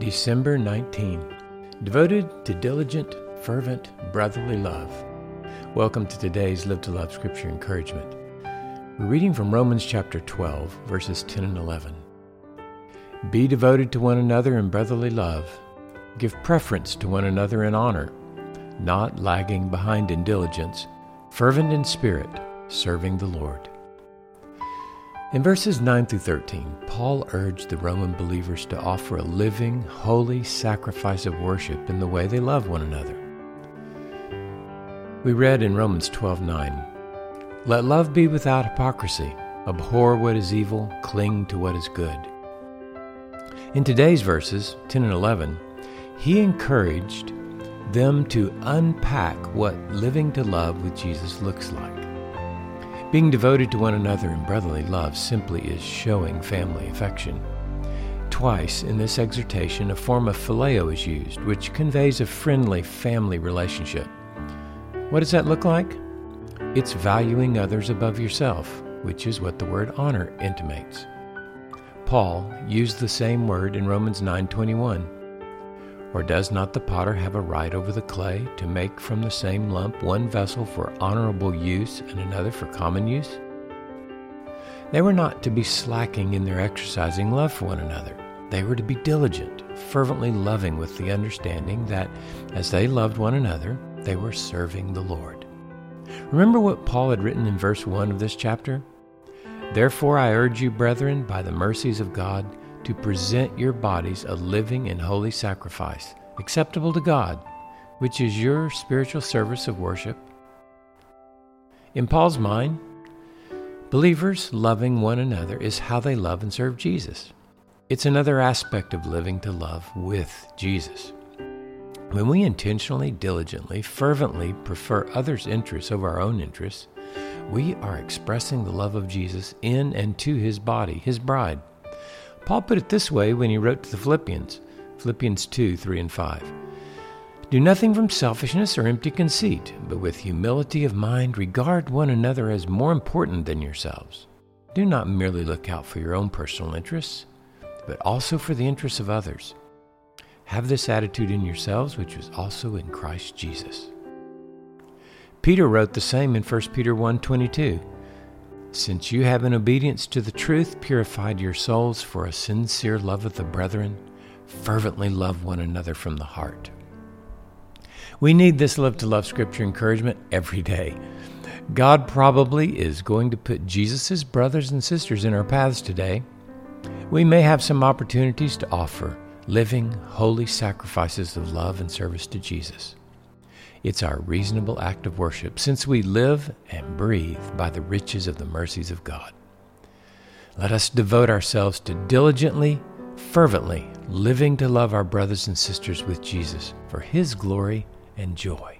December 19. Devoted to diligent, fervent, brotherly love. Welcome to today's Live to Love Scripture Encouragement. We're reading from Romans chapter 12, verses 10 and 11. Be devoted to one another in brotherly love. Give preference to one another in honor, not lagging behind in diligence, fervent in spirit, serving the Lord. In verses 9 through 13, Paul urged the Roman believers to offer a living, holy sacrifice of worship in the way they love one another. We read in Romans 12:9, "Let love be without hypocrisy. Abhor what is evil, cling to what is good." In today's verses 10 and 11, he encouraged them to unpack what living to love with Jesus looks like. Being devoted to one another in brotherly love simply is showing family affection. Twice in this exhortation, a form of phileo is used, which conveys a friendly family relationship. What does that look like? It's valuing others above yourself, which is what the word honor intimates. Paul used the same word in Romans 9:21. Or does not the potter have a right over the clay to make from the same lump one vessel for honorable use and another for common use? They were not to be slacking in their exercising love for one another. They were to be diligent, fervently loving with the understanding that as they loved one another, they were serving the Lord. Remember what Paul had written in verse 1 of this chapter? Therefore, I urge you, brethren, by the mercies of God, to present your bodies a living and holy sacrifice, acceptable to God, which is your spiritual service of worship. In Paul's mind, believers loving one another is how they love and serve Jesus. It's another aspect of living to love with Jesus. When we intentionally, diligently, fervently prefer others' interests over our own interests, we are expressing the love of Jesus in and to his body, his bride. Paul put it this way when he wrote to the Philippians Philippians 2 3 and 5. Do nothing from selfishness or empty conceit, but with humility of mind regard one another as more important than yourselves. Do not merely look out for your own personal interests, but also for the interests of others. Have this attitude in yourselves, which was also in Christ Jesus. Peter wrote the same in 1 Peter 1:22 since you have in obedience to the truth purified your souls for a sincere love of the brethren, fervently love one another from the heart. We need this love to Love scripture encouragement every day. God probably is going to put Jesus' brothers and sisters in our paths today. We may have some opportunities to offer living, holy sacrifices of love and service to Jesus. It's our reasonable act of worship since we live and breathe by the riches of the mercies of God. Let us devote ourselves to diligently, fervently living to love our brothers and sisters with Jesus for His glory and joy.